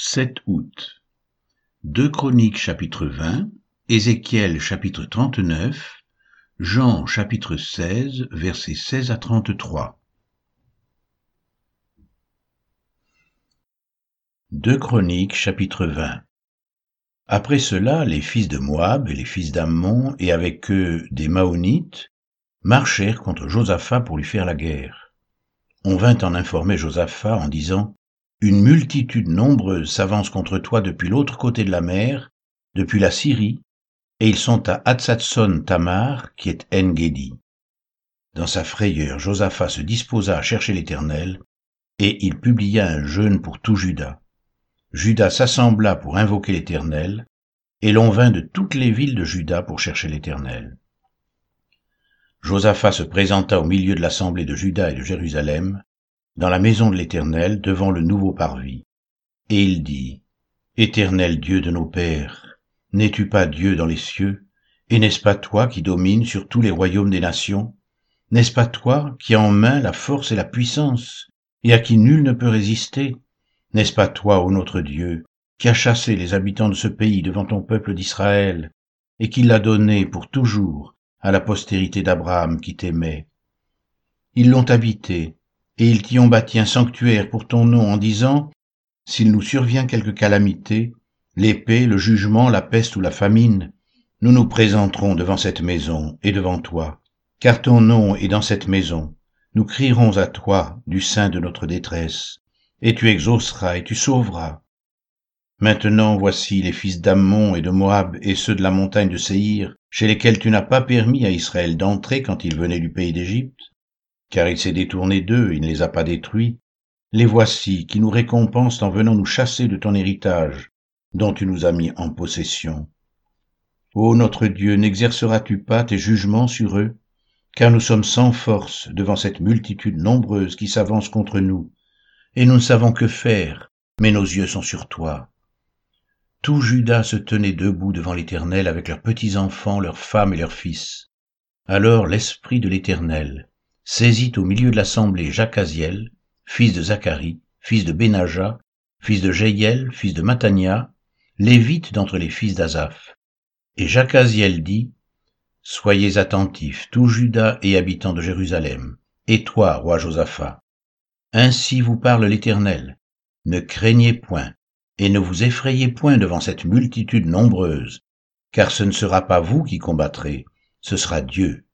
7 août. 2 Chroniques chapitre 20, Ézéchiel chapitre 39, Jean chapitre 16, versets 16 à 33. 2 Chroniques chapitre 20. Après cela, les fils de Moab et les fils d'Ammon et avec eux des Maonites marchèrent contre Josaphat pour lui faire la guerre. On vint en informer Josaphat en disant une multitude nombreuse s'avance contre toi depuis l'autre côté de la mer, depuis la Syrie, et ils sont à Hatzatson Tamar, qui est En-Gedi. Dans sa frayeur, Josaphat se disposa à chercher l'Éternel, et il publia un jeûne pour tout Juda. Juda s'assembla pour invoquer l'Éternel, et l'on vint de toutes les villes de Juda pour chercher l'Éternel. Josaphat se présenta au milieu de l'assemblée de Juda et de Jérusalem, dans la maison de l'Éternel devant le nouveau parvis. Et il dit, Éternel Dieu de nos pères, n'es-tu pas Dieu dans les cieux, et n'est-ce pas toi qui domines sur tous les royaumes des nations? N'est-ce pas toi qui as en main la force et la puissance, et à qui nul ne peut résister? N'est-ce pas toi, ô notre Dieu, qui as chassé les habitants de ce pays devant ton peuple d'Israël, et qui l'as donné pour toujours à la postérité d'Abraham qui t'aimait? Ils l'ont habité, et ils t'y ont bâti un sanctuaire pour ton nom en disant, S'il nous survient quelque calamité, l'épée, le jugement, la peste ou la famine, nous nous présenterons devant cette maison et devant toi, car ton nom est dans cette maison. Nous crierons à toi du sein de notre détresse, et tu exauceras et tu sauveras. Maintenant voici les fils d'Ammon et de Moab et ceux de la montagne de Séhir, chez lesquels tu n'as pas permis à Israël d'entrer quand il venait du pays d'Égypte, car il s'est détourné d'eux, il ne les a pas détruits. Les voici qui nous récompensent en venant nous chasser de ton héritage, dont tu nous as mis en possession. Ô notre Dieu, n'exerceras-tu pas tes jugements sur eux? Car nous sommes sans force devant cette multitude nombreuse qui s'avance contre nous, et nous ne savons que faire, mais nos yeux sont sur toi. Tout Judas se tenait debout devant l'Éternel avec leurs petits-enfants, leurs femmes et leurs fils. Alors l'Esprit de l'Éternel, saisit au milieu de l'assemblée Jacaziel, fils de Zacharie, fils de Benaja, fils de Jéiel, fils de Matania, lévite d'entre les fils d'Azaph. Et Jacaziel dit, Soyez attentifs, tout Judas et habitants de Jérusalem, et toi, roi Josaphat. Ainsi vous parle l'Éternel. Ne craignez point, et ne vous effrayez point devant cette multitude nombreuse, car ce ne sera pas vous qui combattrez, ce sera Dieu.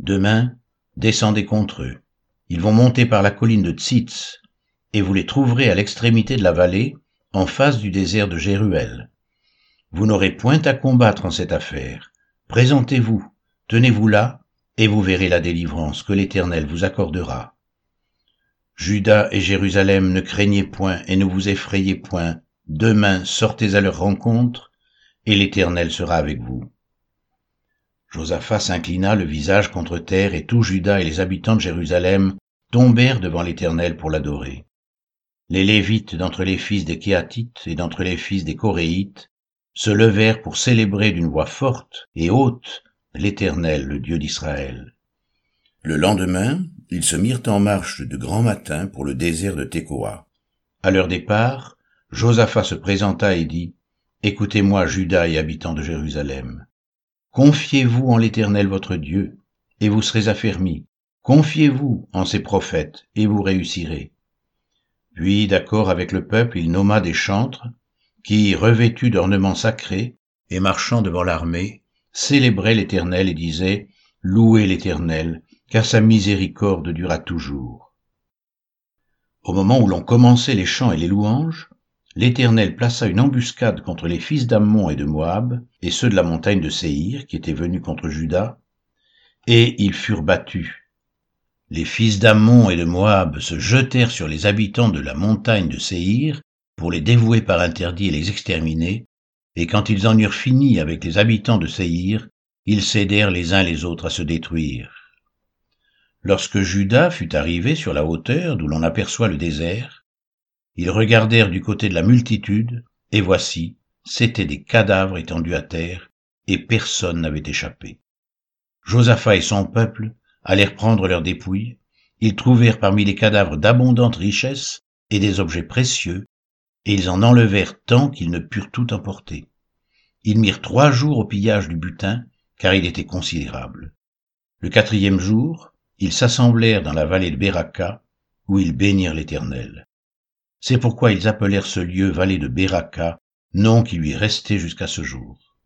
Demain, descendez contre eux. Ils vont monter par la colline de Tzitz, et vous les trouverez à l'extrémité de la vallée, en face du désert de Jéruel. Vous n'aurez point à combattre en cette affaire. Présentez-vous, tenez-vous là, et vous verrez la délivrance que l'Éternel vous accordera. Judas et Jérusalem, ne craignez point et ne vous effrayez point. Demain sortez à leur rencontre, et l'Éternel sera avec vous. Josaphat s'inclina le visage contre terre, et tout Juda et les habitants de Jérusalem tombèrent devant l'Éternel pour l'adorer. Les Lévites d'entre les fils des Kéatites et d'entre les fils des Coréites se levèrent pour célébrer d'une voix forte et haute l'Éternel, le Dieu d'Israël. Le lendemain, ils se mirent en marche de grand matin pour le désert de Tekoa. À leur départ, Josaphat se présenta et dit, Écoutez-moi, Juda et habitants de Jérusalem. Confiez-vous en l'Éternel votre Dieu, et vous serez affermis. Confiez-vous en ses prophètes, et vous réussirez. Puis, d'accord avec le peuple, il nomma des chantres, qui, revêtus d'ornements sacrés, et marchant devant l'armée, célébraient l'Éternel et disaient, Louez l'Éternel, car sa miséricorde dura toujours. Au moment où l'on commençait les chants et les louanges, l'Éternel plaça une embuscade contre les fils d'Ammon et de Moab, et ceux de la montagne de Séhir, qui étaient venus contre Juda, et ils furent battus. Les fils d'Ammon et de Moab se jetèrent sur les habitants de la montagne de Séhir pour les dévouer par interdit et les exterminer, et quand ils en eurent fini avec les habitants de Séhir, ils cédèrent les uns les autres à se détruire. Lorsque Judas fut arrivé sur la hauteur d'où l'on aperçoit le désert, ils regardèrent du côté de la multitude, et voici, c'étaient des cadavres étendus à terre, et personne n'avait échappé. Josaphat et son peuple allèrent prendre leurs dépouilles, ils trouvèrent parmi les cadavres d'abondantes richesses et des objets précieux, et ils en enlevèrent tant qu'ils ne purent tout emporter. Ils mirent trois jours au pillage du butin, car il était considérable. Le quatrième jour, ils s'assemblèrent dans la vallée de Beraka, où ils bénirent l'Éternel. C'est pourquoi ils appelèrent ce lieu vallée de Beraka, nom qui lui est resté jusqu'à ce jour.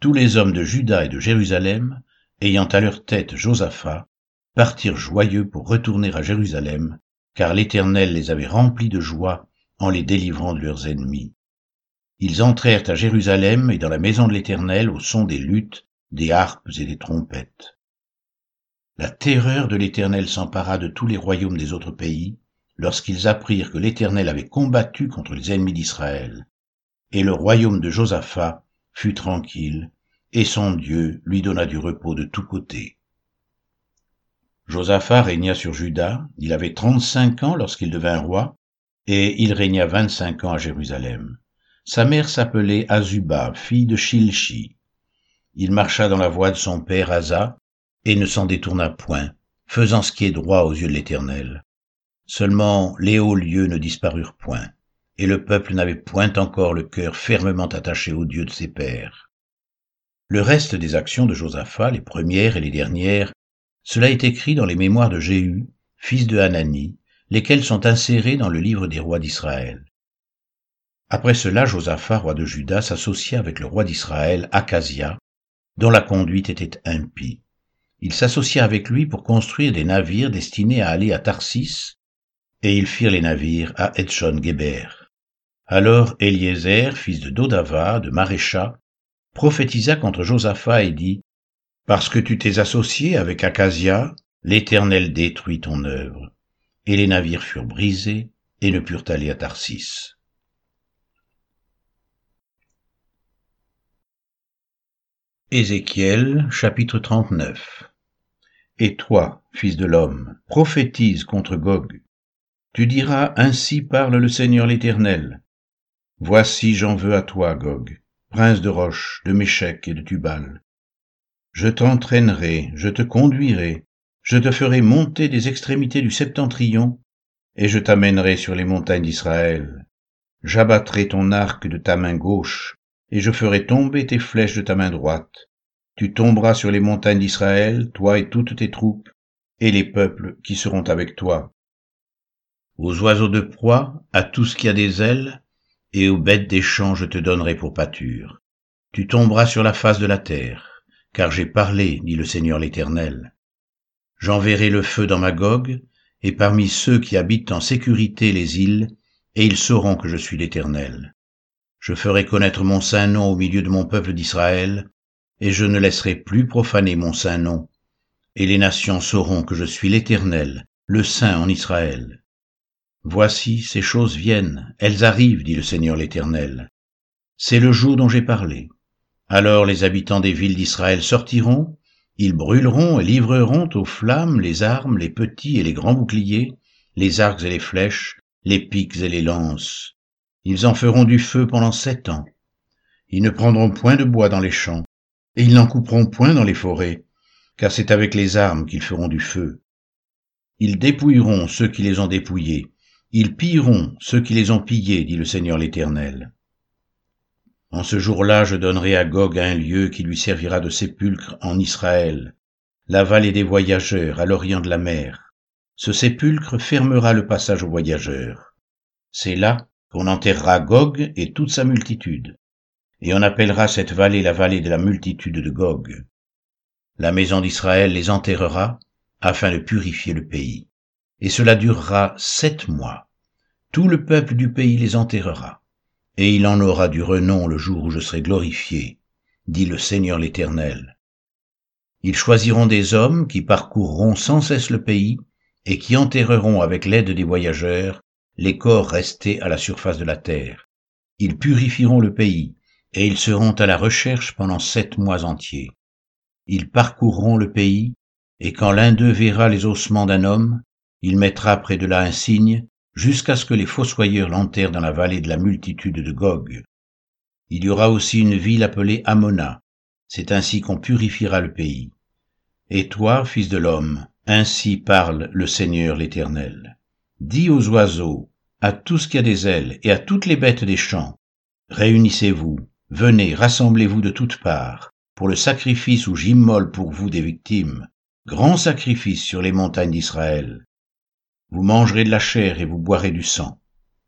Tous les hommes de Juda et de Jérusalem, ayant à leur tête Josaphat, partirent joyeux pour retourner à Jérusalem, car l'Éternel les avait remplis de joie en les délivrant de leurs ennemis. Ils entrèrent à Jérusalem et dans la maison de l'Éternel au son des luttes, des harpes et des trompettes. La terreur de l'Éternel s'empara de tous les royaumes des autres pays, lorsqu'ils apprirent que l'Éternel avait combattu contre les ennemis d'Israël. Et le royaume de Josaphat fut tranquille, et son Dieu lui donna du repos de tous côtés. Josaphat régna sur Juda, il avait trente-cinq ans lorsqu'il devint roi, et il régna vingt-cinq ans à Jérusalem. Sa mère s'appelait Azuba, fille de Shilchi. Il marcha dans la voie de son père Asa, et ne s'en détourna point, faisant ce qui est droit aux yeux de l'Éternel. Seulement les hauts lieux ne disparurent point, et le peuple n'avait point encore le cœur fermement attaché au Dieu de ses pères. Le reste des actions de Josaphat, les premières et les dernières, cela est écrit dans les mémoires de Jéhu, fils de Hanani, lesquels sont insérés dans le livre des rois d'Israël. Après cela, Josaphat, roi de Juda, s'associa avec le roi d'Israël, Acasia, dont la conduite était impie. Il s'associa avec lui pour construire des navires destinés à aller à Tarsis, et ils firent les navires à Etchon-Geber. Alors Eliezer, fils de Dodava, de Marécha, prophétisa contre Josaphat et dit, Parce que tu t'es associé avec Acasia, l'Éternel détruit ton œuvre. Et les navires furent brisés et ne purent aller à Tarsis. Ézéchiel chapitre 39 Et toi, fils de l'homme, prophétise contre Gog. Tu diras, Ainsi parle le Seigneur l'Éternel. Voici j'en veux à toi, Gog, prince de Roche, de Méchec et de Tubal. Je t'entraînerai, je te conduirai, je te ferai monter des extrémités du septentrion, et je t'amènerai sur les montagnes d'Israël. J'abattrai ton arc de ta main gauche, et je ferai tomber tes flèches de ta main droite. Tu tomberas sur les montagnes d'Israël, toi et toutes tes troupes, et les peuples qui seront avec toi. Aux oiseaux de proie, à tout ce qui a des ailes, et aux bêtes des champs je te donnerai pour pâture. Tu tomberas sur la face de la terre, car j'ai parlé, dit le Seigneur l'Éternel. J'enverrai le feu dans Magog, et parmi ceux qui habitent en sécurité les îles, et ils sauront que je suis l'Éternel. Je ferai connaître mon saint nom au milieu de mon peuple d'Israël, et je ne laisserai plus profaner mon saint nom. Et les nations sauront que je suis l'Éternel, le Saint en Israël. Voici, ces choses viennent, elles arrivent, dit le Seigneur l'Éternel. C'est le jour dont j'ai parlé. Alors les habitants des villes d'Israël sortiront, ils brûleront et livreront aux flammes les armes, les petits et les grands boucliers, les arcs et les flèches, les pics et les lances, ils en feront du feu pendant sept ans. Ils ne prendront point de bois dans les champs, et ils n'en couperont point dans les forêts, car c'est avec les armes qu'ils feront du feu. Ils dépouilleront ceux qui les ont dépouillés, ils pilleront ceux qui les ont pillés, dit le Seigneur l'Éternel. En ce jour-là, je donnerai à Gog un lieu qui lui servira de sépulcre en Israël, la vallée des voyageurs à l'orient de la mer. Ce sépulcre fermera le passage aux voyageurs. C'est là on enterrera Gog et toute sa multitude, et on appellera cette vallée la vallée de la multitude de Gog. La maison d'Israël les enterrera, afin de purifier le pays. Et cela durera sept mois. Tout le peuple du pays les enterrera, et il en aura du renom le jour où je serai glorifié, dit le Seigneur l'Éternel. Ils choisiront des hommes qui parcourront sans cesse le pays, et qui enterreront avec l'aide des voyageurs les corps restés à la surface de la terre. Ils purifieront le pays, et ils seront à la recherche pendant sept mois entiers. Ils parcourront le pays, et quand l'un d'eux verra les ossements d'un homme, il mettra près de là un signe, jusqu'à ce que les fossoyeurs l'enterrent dans la vallée de la multitude de Gog. Il y aura aussi une ville appelée Amona. C'est ainsi qu'on purifiera le pays. Et toi, fils de l'homme, ainsi parle le Seigneur l'Éternel. Dis aux oiseaux, à tout ce qui a des ailes et à toutes les bêtes des champs. Réunissez-vous, venez, rassemblez-vous de toutes parts, pour le sacrifice où j'immole pour vous des victimes, grand sacrifice sur les montagnes d'Israël. Vous mangerez de la chair et vous boirez du sang.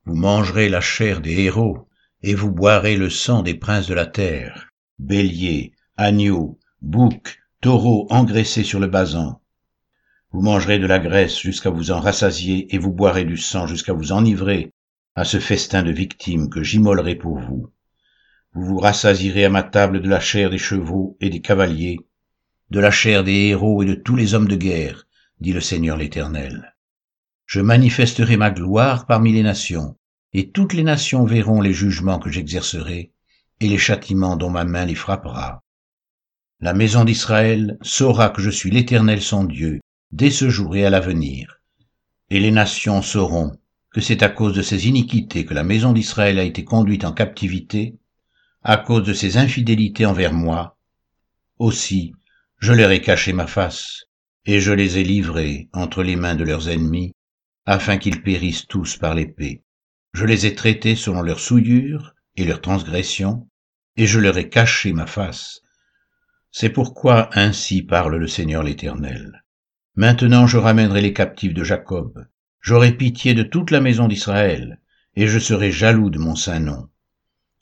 Vous mangerez la chair des héros et vous boirez le sang des princes de la terre, béliers, agneaux, boucs, taureaux engraissés sur le basan. Vous mangerez de la graisse jusqu'à vous en rassasier et vous boirez du sang jusqu'à vous enivrer à ce festin de victimes que j'immolerai pour vous. Vous vous rassasierez à ma table de la chair des chevaux et des cavaliers, de la chair des héros et de tous les hommes de guerre, dit le Seigneur l'Éternel. Je manifesterai ma gloire parmi les nations, et toutes les nations verront les jugements que j'exercerai, et les châtiments dont ma main les frappera. La maison d'Israël saura que je suis l'Éternel son Dieu, dès ce jour et à l'avenir. Et les nations sauront que c'est à cause de ces iniquités que la maison d'Israël a été conduite en captivité, à cause de ses infidélités envers moi. Aussi, je leur ai caché ma face, et je les ai livrés entre les mains de leurs ennemis, afin qu'ils périssent tous par l'épée. Je les ai traités selon leurs souillures et leurs transgressions, et je leur ai caché ma face. C'est pourquoi ainsi parle le Seigneur l'Éternel. Maintenant je ramènerai les captifs de Jacob, j'aurai pitié de toute la maison d'Israël, et je serai jaloux de mon saint nom.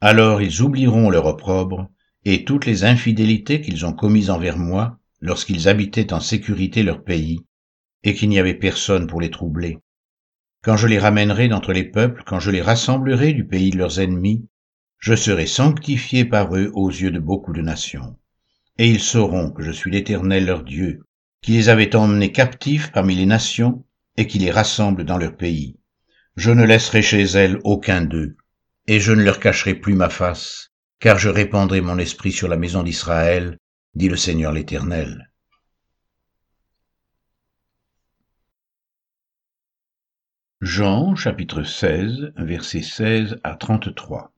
Alors ils oublieront leur opprobre, et toutes les infidélités qu'ils ont commises envers moi, lorsqu'ils habitaient en sécurité leur pays, et qu'il n'y avait personne pour les troubler. Quand je les ramènerai d'entre les peuples, quand je les rassemblerai du pays de leurs ennemis, je serai sanctifié par eux aux yeux de beaucoup de nations. Et ils sauront que je suis l'Éternel leur Dieu, qui les avait emmenés captifs parmi les nations et qui les rassemble dans leur pays. Je ne laisserai chez elles aucun d'eux, et je ne leur cacherai plus ma face, car je répandrai mon esprit sur la maison d'Israël, dit le Seigneur l'Éternel. Jean chapitre 16 versets 16 à 33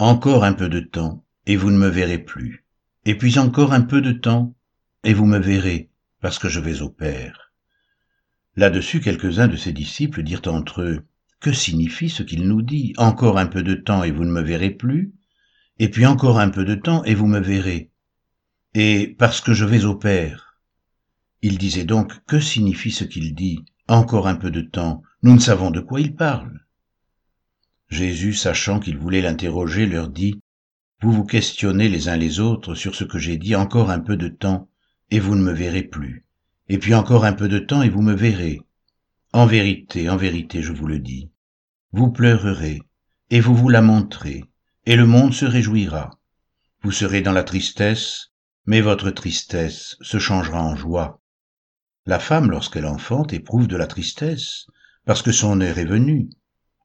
Encore un peu de temps, et vous ne me verrez plus. Et puis encore un peu de temps, et vous me verrez, parce que je vais au Père. Là-dessus, quelques-uns de ses disciples dirent entre eux, Que signifie ce qu'il nous dit? Encore un peu de temps et vous ne me verrez plus, et puis encore un peu de temps et vous me verrez. Et parce que je vais au Père. Il disait donc, Que signifie ce qu'il dit? Encore un peu de temps, nous ne savons de quoi il parle. Jésus, sachant qu'il voulait l'interroger, leur dit, Vous vous questionnez les uns les autres sur ce que j'ai dit encore un peu de temps, et vous ne me verrez plus. Et puis encore un peu de temps et vous me verrez. En vérité, en vérité, je vous le dis. Vous pleurerez, et vous vous lamenterez, et le monde se réjouira. Vous serez dans la tristesse, mais votre tristesse se changera en joie. La femme, lorsqu'elle enfante, éprouve de la tristesse, parce que son heure est venue.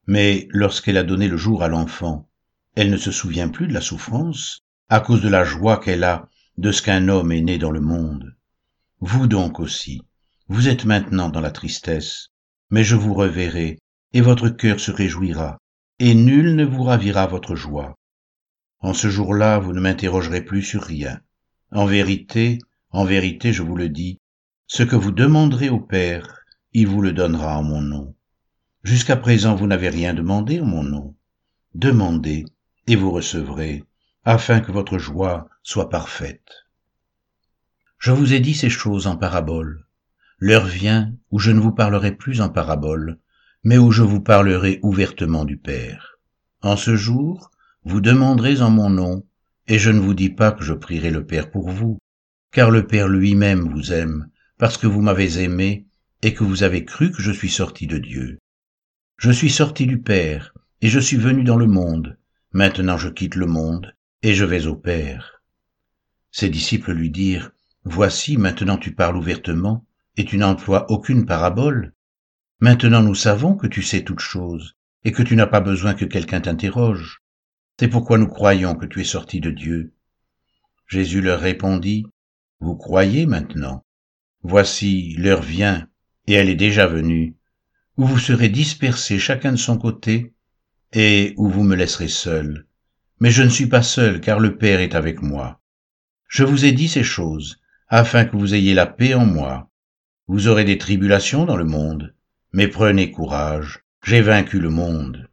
Mais lorsqu'elle a donné le jour à l'enfant, elle ne se souvient plus de la souffrance, à cause de la joie qu'elle a de ce qu'un homme est né dans le monde. Vous donc aussi, vous êtes maintenant dans la tristesse, mais je vous reverrai, et votre cœur se réjouira, et nul ne vous ravira votre joie. En ce jour-là, vous ne m'interrogerez plus sur rien. En vérité, en vérité, je vous le dis, ce que vous demanderez au Père, il vous le donnera en mon nom. Jusqu'à présent, vous n'avez rien demandé en mon nom. Demandez, et vous recevrez, afin que votre joie soit parfaite. Je vous ai dit ces choses en parabole. L'heure vient où je ne vous parlerai plus en parabole, mais où je vous parlerai ouvertement du Père. En ce jour, vous demanderez en mon nom, et je ne vous dis pas que je prierai le Père pour vous, car le Père lui-même vous aime, parce que vous m'avez aimé, et que vous avez cru que je suis sorti de Dieu. Je suis sorti du Père, et je suis venu dans le monde. Maintenant je quitte le monde, et je vais au Père. Ses disciples lui dirent, Voici, maintenant tu parles ouvertement, et tu n'emploies aucune parabole. Maintenant nous savons que tu sais toutes choses, et que tu n'as pas besoin que quelqu'un t'interroge. C'est pourquoi nous croyons que tu es sorti de Dieu. Jésus leur répondit, Vous croyez maintenant Voici, l'heure vient, et elle est déjà venue, où vous serez dispersés chacun de son côté, et où vous me laisserez seul, mais je ne suis pas seul, car le Père est avec moi. Je vous ai dit ces choses, afin que vous ayez la paix en moi. Vous aurez des tribulations dans le monde, mais prenez courage, j'ai vaincu le monde.